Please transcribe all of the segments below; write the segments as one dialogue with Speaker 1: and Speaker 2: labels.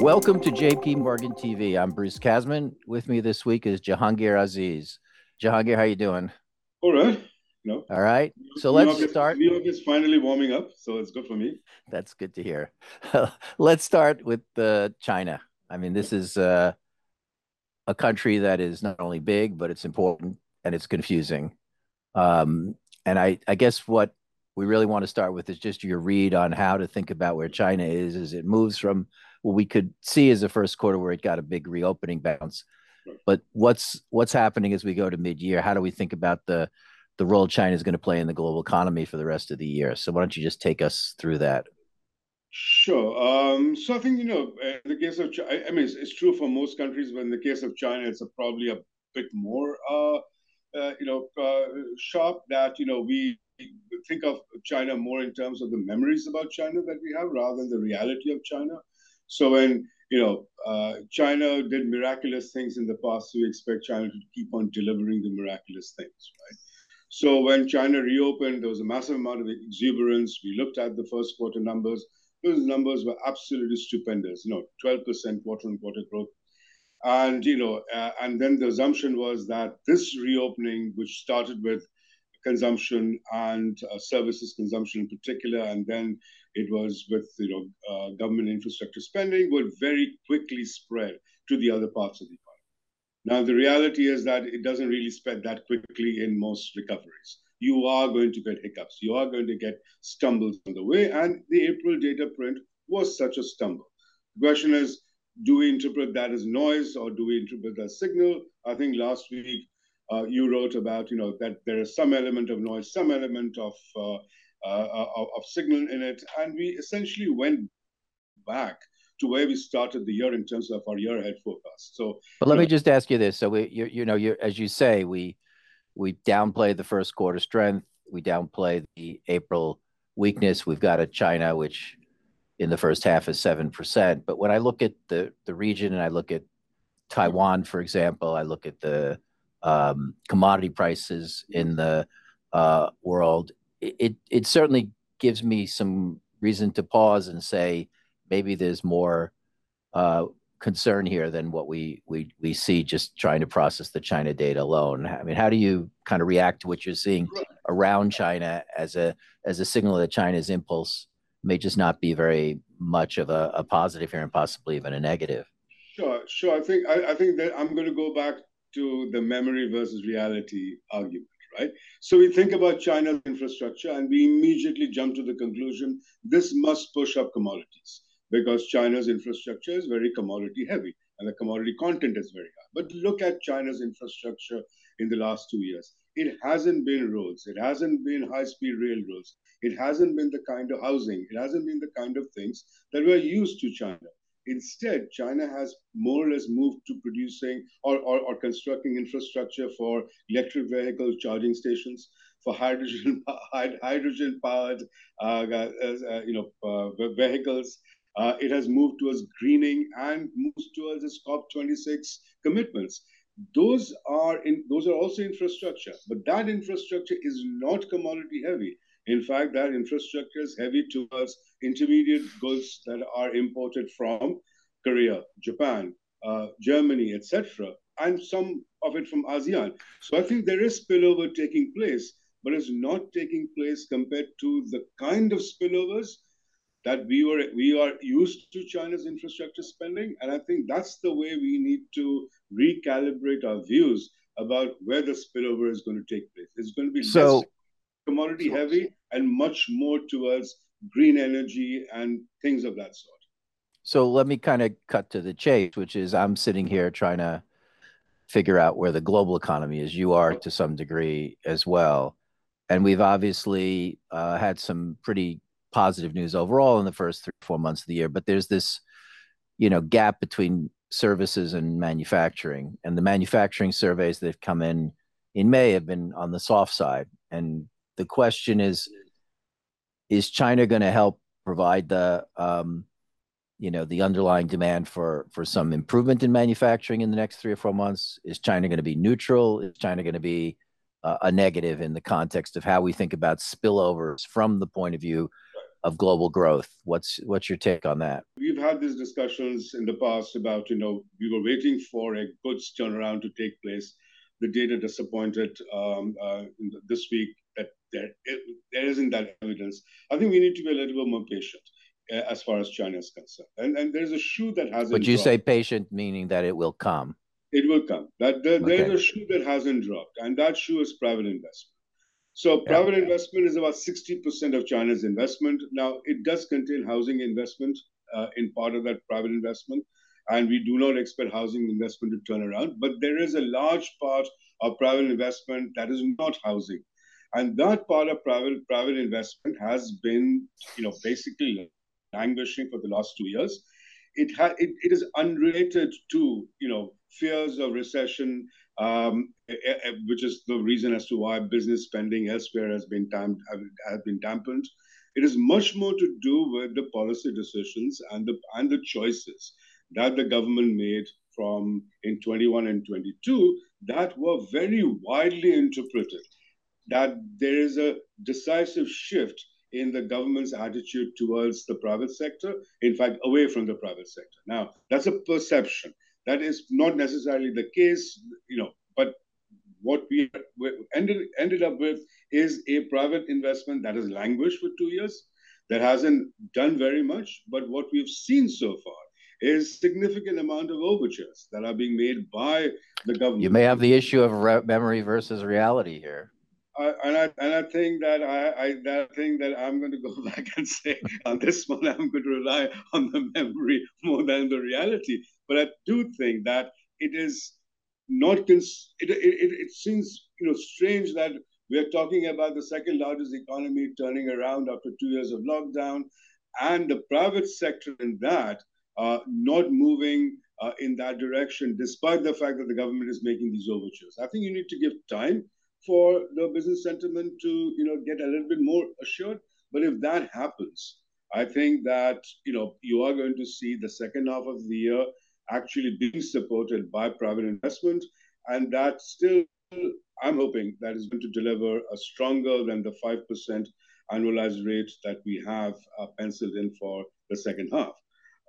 Speaker 1: Welcome to JP Morgan TV. I'm Bruce Kasman. With me this week is Jahangir Aziz. Jahangir, how you doing?
Speaker 2: All right. No.
Speaker 1: All right. So let's
Speaker 2: York
Speaker 1: start.
Speaker 2: Is, New York is finally warming up, so it's good for me.
Speaker 1: That's good to hear. let's start with uh, China. I mean, this is uh, a country that is not only big, but it's important and it's confusing. Um, and I, I guess what we really want to start with is just your read on how to think about where China is as it moves from what we could see as the first quarter where it got a big reopening bounce. But what's what's happening as we go to mid-year? How do we think about the the role China is going to play in the global economy for the rest of the year? So why don't you just take us through that?
Speaker 2: Sure. Um, so I think you know, in the case of China, I mean, it's, it's, true for most countries, but in the case of China, it's a, probably a bit more, uh, uh, you know, uh, sharp that you know we think of China more in terms of the memories about China that we have rather than the reality of China. So when you know uh, China did miraculous things in the past, we expect China to keep on delivering the miraculous things, right? So when China reopened, there was a massive amount of exuberance. We looked at the first quarter numbers. Those numbers were absolutely stupendous. You know, 12% quarter-on-quarter growth. And you know, uh, and then the assumption was that this reopening, which started with consumption and uh, services consumption in particular, and then it was with you know uh, government infrastructure spending would very quickly spread to the other parts of the economy. Now the reality is that it doesn't really spread that quickly in most recoveries. You are going to get hiccups. You are going to get stumbles on the way, and the April data print was such a stumble. The question is, do we interpret that as noise or do we interpret that as signal? I think last week uh, you wrote about, you know, that there is some element of noise, some element of, uh, uh, of, of signal in it. And we essentially went back to where we started the year in terms of our year ahead forecast. So,
Speaker 1: but let me know, just ask you this: so we, you, you know, you as you say, we we downplay the first quarter strength, we downplay the April weakness. We've got a China which in the first half is seven percent. But when I look at the the region and I look at Taiwan, for example, I look at the um, commodity prices in the uh, world, it, it certainly gives me some reason to pause and say maybe there's more uh, concern here than what we, we, we see just trying to process the China data alone. I mean, how do you kind of react to what you're seeing around China as a, as a signal that China's impulse may just not be very much of a, a positive here and possibly even a negative?
Speaker 2: Sure, sure. I think I, I think that I'm going to go back to the memory versus reality argument, right? So we think about China's infrastructure and we immediately jump to the conclusion this must push up commodities because China's infrastructure is very commodity heavy and the commodity content is very high. But look at China's infrastructure in the last two years. It hasn't been roads, it hasn't been high speed railroads, it hasn't been the kind of housing, it hasn't been the kind of things that were used to China. Instead, China has more or less moved to producing or, or, or constructing infrastructure for electric vehicle charging stations, for hydrogen hydrogen powered uh, uh, uh, you know uh, vehicles. Uh, it has moved towards greening and moves towards its COP26 commitments. Those are in, those are also infrastructure, but that infrastructure is not commodity heavy. In fact, that infrastructure is heavy towards intermediate goods that are imported from Korea, Japan, uh, Germany, etc., and some of it from ASEAN. So I think there is spillover taking place, but it's not taking place compared to the kind of spillovers that we were we are used to China's infrastructure spending, and I think that's the way we need to recalibrate our views about where the spillover is going to take place. It's going to be so, less commodity heavy and much more towards green energy and things of that sort.
Speaker 1: So let me kind of cut to the chase, which is I'm sitting here trying to figure out where the global economy is. You are to some degree as well. And we've obviously uh, had some pretty positive news overall in the first three, four months of the year, but there's this, you know, gap between services and manufacturing. And the manufacturing surveys that have come in in May have been on the soft side. And the question is, is China going to help provide the um, you know the underlying demand for for some improvement in manufacturing in the next three or four months? Is China going to be neutral? Is China going to be uh, a negative in the context of how we think about spillovers from the point of view of global growth. What's what's your take on that?
Speaker 2: We've had these discussions in the past about you know we were waiting for a goods turnaround to take place. The data disappointed um, uh, this week that there, it, there isn't that evidence. I think we need to be a little bit more patient uh, as far as China is concerned. And and there's a shoe that hasn't.
Speaker 1: But you
Speaker 2: dropped.
Speaker 1: say patient, meaning that it will come.
Speaker 2: It will come. That there, okay. there's a shoe that hasn't dropped, and that shoe is private investment. So private investment is about 60% of China's investment. Now, it does contain housing investment uh, in part of that private investment, and we do not expect housing investment to turn around. But there is a large part of private investment that is not housing, and that part of private private investment has been, you know, basically languishing for the last two years. It, ha- it, it is unrelated to you know fears of recession um, which is the reason as to why business spending elsewhere has been tam- has been dampened. It is much more to do with the policy decisions and the and the choices that the government made from in 21 and 22 that were very widely interpreted. That there is a decisive shift in the government's attitude towards the private sector, in fact, away from the private sector. Now, that's a perception. That is not necessarily the case, you know, but what we ended, ended up with is a private investment that has languished for two years, that hasn't done very much. But what we've seen so far is significant amount of overtures that are being made by the government.
Speaker 1: You may have the issue of re- memory versus reality here.
Speaker 2: Uh, and I and I think that I, I that thing that I'm going to go back and say on this one I'm going to rely on the memory more than the reality but I do think that it is not, cons- it, it, it seems you know strange that we're talking about the second largest economy turning around after two years of lockdown, and the private sector in that uh, not moving uh, in that direction, despite the fact that the government is making these overtures. I think you need to give time for the business sentiment to you know get a little bit more assured. But if that happens, I think that you know you are going to see the second half of the year actually being supported by private investment. And that still, I'm hoping that is going to deliver a stronger than the 5% annualized rate that we have uh, penciled in for the second half.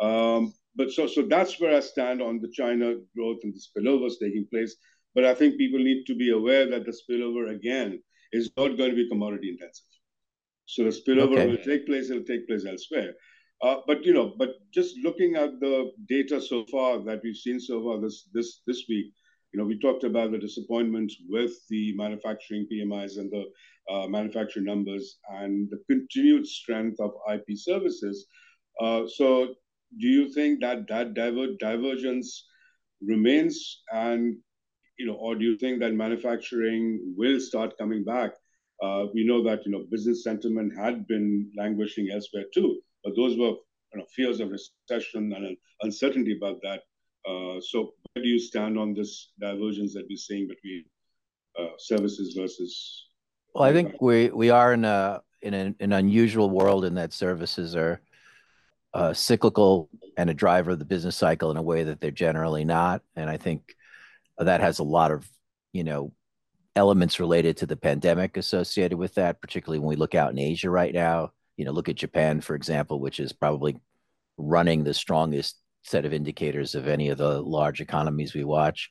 Speaker 2: Um, but so, so that's where I stand on the China growth and the spillovers taking place. But I think people need to be aware that the spillover again is not going to be commodity intensive. So the spillover okay. will take place, it'll take place elsewhere. Uh, but you know, but just looking at the data so far that we've seen so far this this this week, you know, we talked about the disappointment with the manufacturing PMIs and the uh, manufacturing numbers, and the continued strength of IP services. Uh, so, do you think that that diver- divergence remains, and you know, or do you think that manufacturing will start coming back? Uh, we know that you know business sentiment had been languishing elsewhere too. But those were you know, fears of recession and uncertainty about that. Uh, so where do you stand on this divergence that we're seeing between uh, services versus?
Speaker 1: Well, I think we we are in a in an, an unusual world in that services are uh, cyclical and a driver of the business cycle in a way that they're generally not. And I think that has a lot of you know elements related to the pandemic associated with that, particularly when we look out in Asia right now you know, look at Japan, for example, which is probably running the strongest set of indicators of any of the large economies we watch.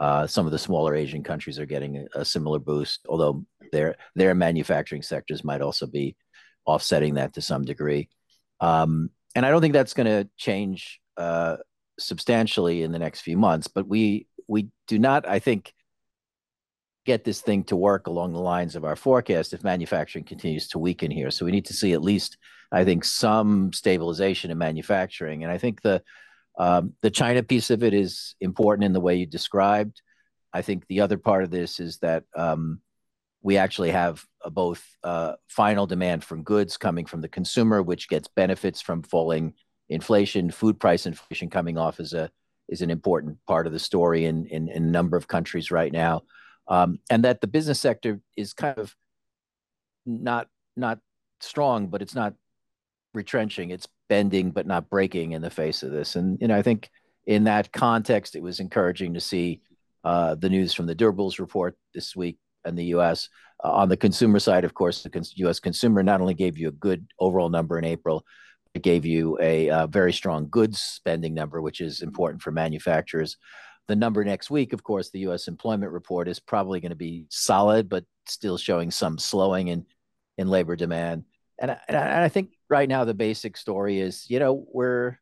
Speaker 1: Uh, some of the smaller Asian countries are getting a, a, similar boost, although their their manufacturing sectors might also be offsetting that to some degree. Um, and I don't think that's going to change uh, substantially in the next few months. But we we do not, I think, get this thing to work along the lines of our forecast if manufacturing continues to weaken here. So we need to see at least, I think, some stabilization in manufacturing. And I think the um, the China piece of it is important in the way you described. I think the other part of this is that um, we actually have both uh, final demand from goods coming from the consumer, which gets benefits from falling inflation, food price inflation coming off as a is an important part of the story in, in, in a number of countries right now um, and that the business sector is kind of not not strong, but it's not retrenching. It's bending, but not breaking in the face of this. And you know, I think in that context, it was encouraging to see uh, the news from the durables report this week and the U.S. Uh, on the consumer side, of course, the U.S. consumer not only gave you a good overall number in April, gave you a uh, very strong goods spending number, which is important for manufacturers. The number next week, of course, the U.S. employment report is probably going to be solid, but still showing some slowing in in labor demand. And I, and I think right now the basic story is, you know, we're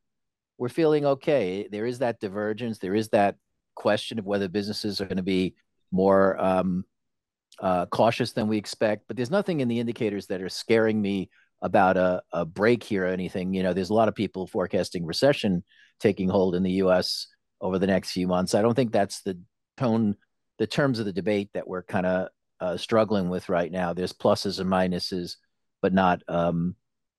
Speaker 1: we're feeling okay. There is that divergence. There is that question of whether businesses are going to be more um, uh, cautious than we expect. But there's nothing in the indicators that are scaring me about a, a break here or anything. You know, there's a lot of people forecasting recession taking hold in the U.S. over the next few months. I don't think that's the tone, the terms of the debate that we're kind of uh, struggling with right now. There's pluses and minuses, but not um,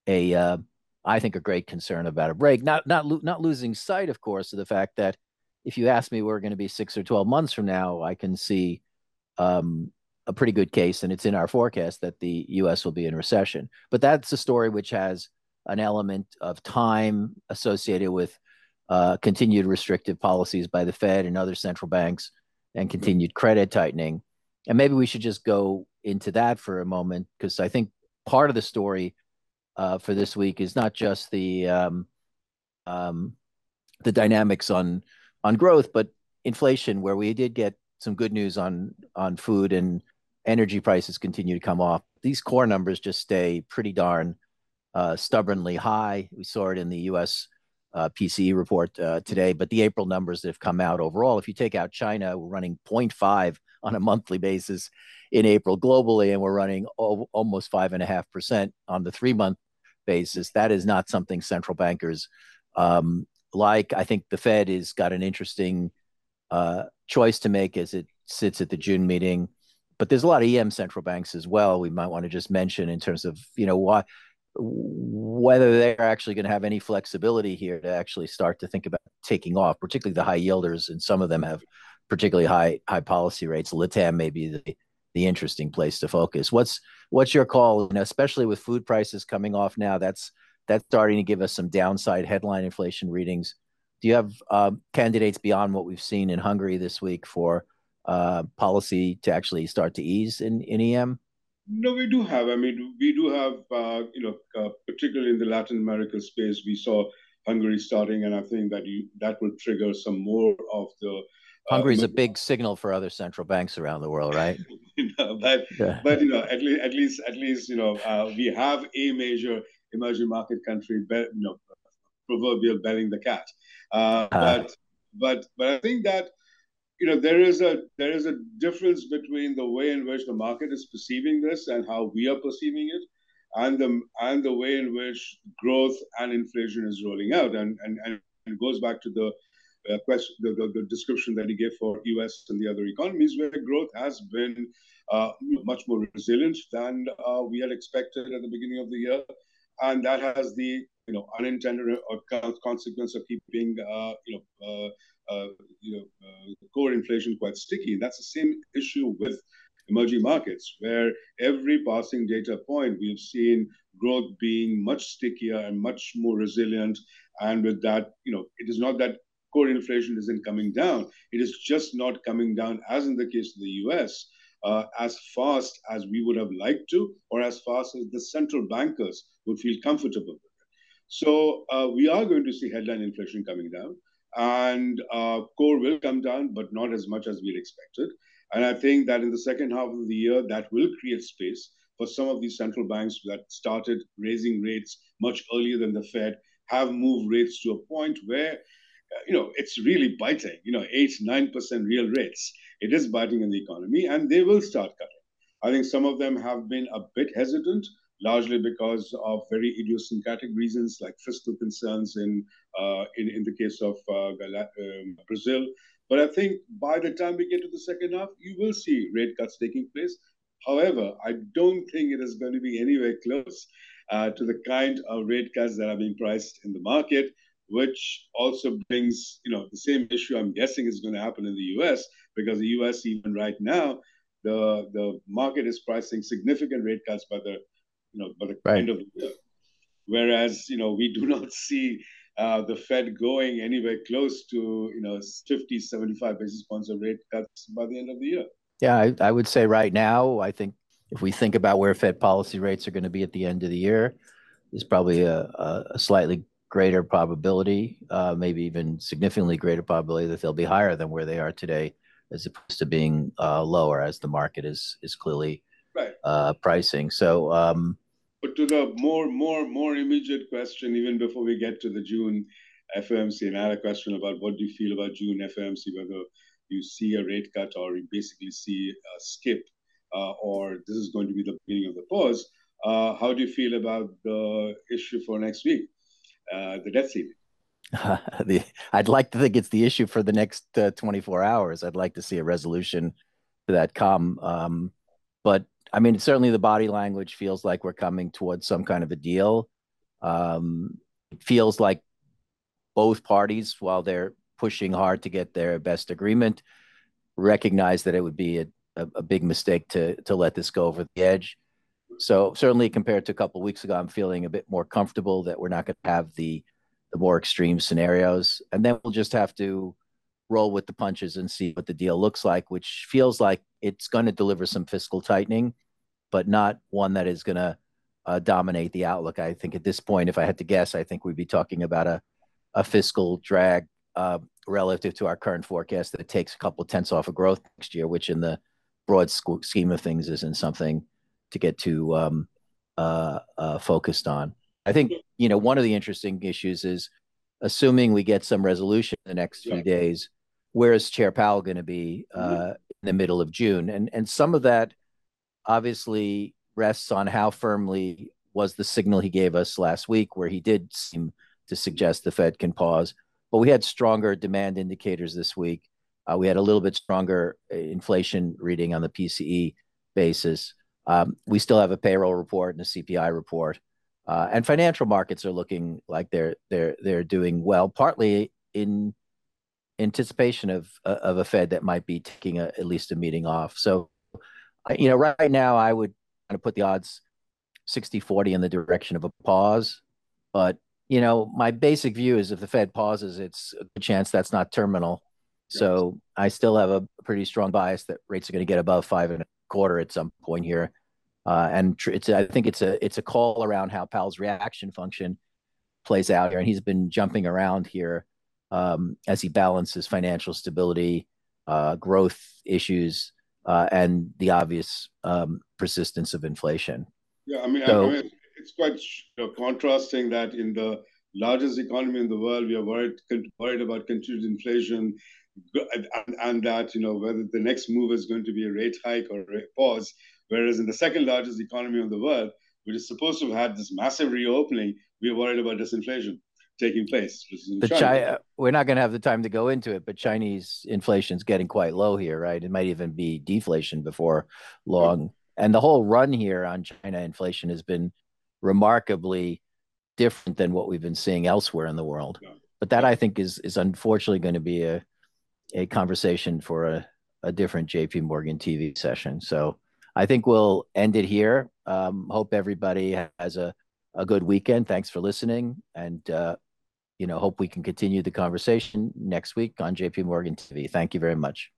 Speaker 1: a, uh, I think, a great concern about a break. Not not lo- not losing sight, of course, of the fact that if you ask me where we're going to be six or 12 months from now, I can see um, a pretty good case, and it's in our forecast that the U.S. will be in recession. But that's a story which has an element of time associated with uh, continued restrictive policies by the Fed and other central banks and continued credit tightening. And maybe we should just go into that for a moment because I think part of the story uh, for this week is not just the um, um, the dynamics on on growth, but inflation, where we did get some good news on on food and energy prices continue to come off. These core numbers just stay pretty darn uh, stubbornly high. We saw it in the U.S. Uh, PCE report uh, today, but the April numbers that have come out overall, if you take out China, we're running 0.5 on a monthly basis in April globally, and we're running almost five and a half percent on the three month basis. That is not something central bankers um, like. I think the Fed has got an interesting uh, choice to make as it sits at the June meeting. But there's a lot of EM central banks as well. We might want to just mention in terms of you know why whether they're actually going to have any flexibility here to actually start to think about taking off, particularly the high yielders, and some of them have particularly high high policy rates. LATAM may be the, the interesting place to focus. What's what's your call, and especially with food prices coming off now? That's that's starting to give us some downside headline inflation readings. Do you have uh, candidates beyond what we've seen in Hungary this week for uh, policy to actually start to ease in, in EM?
Speaker 2: No, we do have. I mean, we do have, uh, you know, uh, particularly in the Latin America space, we saw Hungary starting, and I think that you, that will trigger some more of the.
Speaker 1: Uh, is a big signal for other central banks around the world, right?
Speaker 2: you know, but yeah. but you know, at least at least at least you know, uh, we have a major emerging market country, you know, proverbial belling the cat. Uh, but but but I think that you know there is a there is a difference between the way in which the market is perceiving this and how we are perceiving it and the and the way in which growth and inflation is rolling out. And and, and it goes back to the uh, question the, the, the, description that he gave for us and the other economies where growth has been uh, much more resilient than uh, we had expected at the beginning of the year. And that has the you know unintended consequence of keeping uh, you know uh, you know, uh, core inflation quite sticky. That's the same issue with emerging markets, where every passing data point we've seen growth being much stickier and much more resilient. And with that, you know, it is not that core inflation isn't coming down; it is just not coming down, as in the case of the U.S. Uh, as fast as we would have liked to, or as fast as the central bankers would feel comfortable with it. So uh, we are going to see headline inflation coming down and uh, core will come down, but not as much as we'd expected. And I think that in the second half of the year, that will create space for some of these central banks that started raising rates much earlier than the Fed have moved rates to a point where uh, you know it's really biting you know 8 9% real rates it is biting in the economy and they will start cutting i think some of them have been a bit hesitant largely because of very idiosyncratic reasons like fiscal concerns in uh, in, in the case of uh, um, Brazil. But I think by the time we get to the second half, you will see rate cuts taking place. However, I don't think it is going to be anywhere close uh, to the kind of rate cuts that are being priced in the market, which also brings, you know, the same issue I'm guessing is going to happen in the US, because the US, even right now, the, the market is pricing significant rate cuts by the you know, by the right. end of the year. Whereas, you know, we do not see uh, the Fed going anywhere close to, you know, 50, 75 basis points of rate cuts by the end of the year.
Speaker 1: Yeah, I, I would say right now, I think if we think about where Fed policy rates are going to be at the end of the year, there's probably a, a, a slightly greater probability, uh, maybe even significantly greater probability that they'll be higher than where they are today, as opposed to being uh, lower, as the market is is clearly
Speaker 2: right.
Speaker 1: uh, pricing. So, um,
Speaker 2: but to the more more more immediate question, even before we get to the June FOMC, and I had a question about what do you feel about June FOMC, whether you see a rate cut or you basically see a skip, uh, or this is going to be the beginning of the pause. Uh, how do you feel about the issue for next week, uh, the debt ceiling?
Speaker 1: the, I'd like to think it's the issue for the next uh, 24 hours. I'd like to see a resolution to that come. Um, but I mean, certainly the body language feels like we're coming towards some kind of a deal. Um, it feels like both parties, while they're pushing hard to get their best agreement, recognize that it would be a, a, a big mistake to to let this go over the edge. So certainly compared to a couple weeks ago, I'm feeling a bit more comfortable that we're not going to have the the more extreme scenarios, and then we'll just have to roll with the punches and see what the deal looks like, which feels like it's going to deliver some fiscal tightening, but not one that is going to uh, dominate the outlook. I think at this point, if I had to guess, I think we'd be talking about a a fiscal drag uh, relative to our current forecast that takes a couple of tenths off of growth next year, which in the broad scheme of things isn't something to get too um, uh, uh, focused on. I think you know one of the interesting issues is assuming we get some resolution in the next few yeah. days. Where is Chair Powell going to be uh, mm-hmm. in the middle of June? And and some of that obviously rests on how firmly was the signal he gave us last week, where he did seem to suggest the Fed can pause. But we had stronger demand indicators this week. Uh, we had a little bit stronger uh, inflation reading on the PCE basis. Um, we still have a payroll report and a CPI report, uh, and financial markets are looking like they're they're they're doing well, partly in anticipation of uh, of a Fed that might be taking a, at least a meeting off. So, you know, right now I would kind of put the odds 60-40 in the direction of a pause, but you know, my basic view is if the Fed pauses, it's a good chance that's not terminal. So I still have a pretty strong bias that rates are going to get above five and a quarter at some point here. Uh, and it's I think it's a it's a call around how Powell's reaction function plays out here, and he's been jumping around here um, as he balances financial stability, uh, growth issues, uh, and the obvious um, persistence of inflation.
Speaker 2: Yeah, I mean, so, I mean it's quite you know, contrasting that in the largest economy in the world, we are worried, worried about continued inflation, and, and, that you know whether the next move is going to be a rate hike or a pause. Whereas in the second largest economy in the world, which is supposed to have had this massive reopening, we are worried about disinflation taking place.
Speaker 1: the China. China. we're not going to have the time to go into it, but Chinese inflation is getting quite low here, right? It might even be deflation before long. And the whole run here on China inflation has been remarkably different than what we've been seeing elsewhere in the world. Yeah. But that I think is is unfortunately going to be a a conversation for a, a different JP Morgan TV session. So I think we'll end it here. Um, hope everybody has a, a good weekend. Thanks for listening. And, uh, you know, hope we can continue the conversation next week on JP Morgan TV. Thank you very much.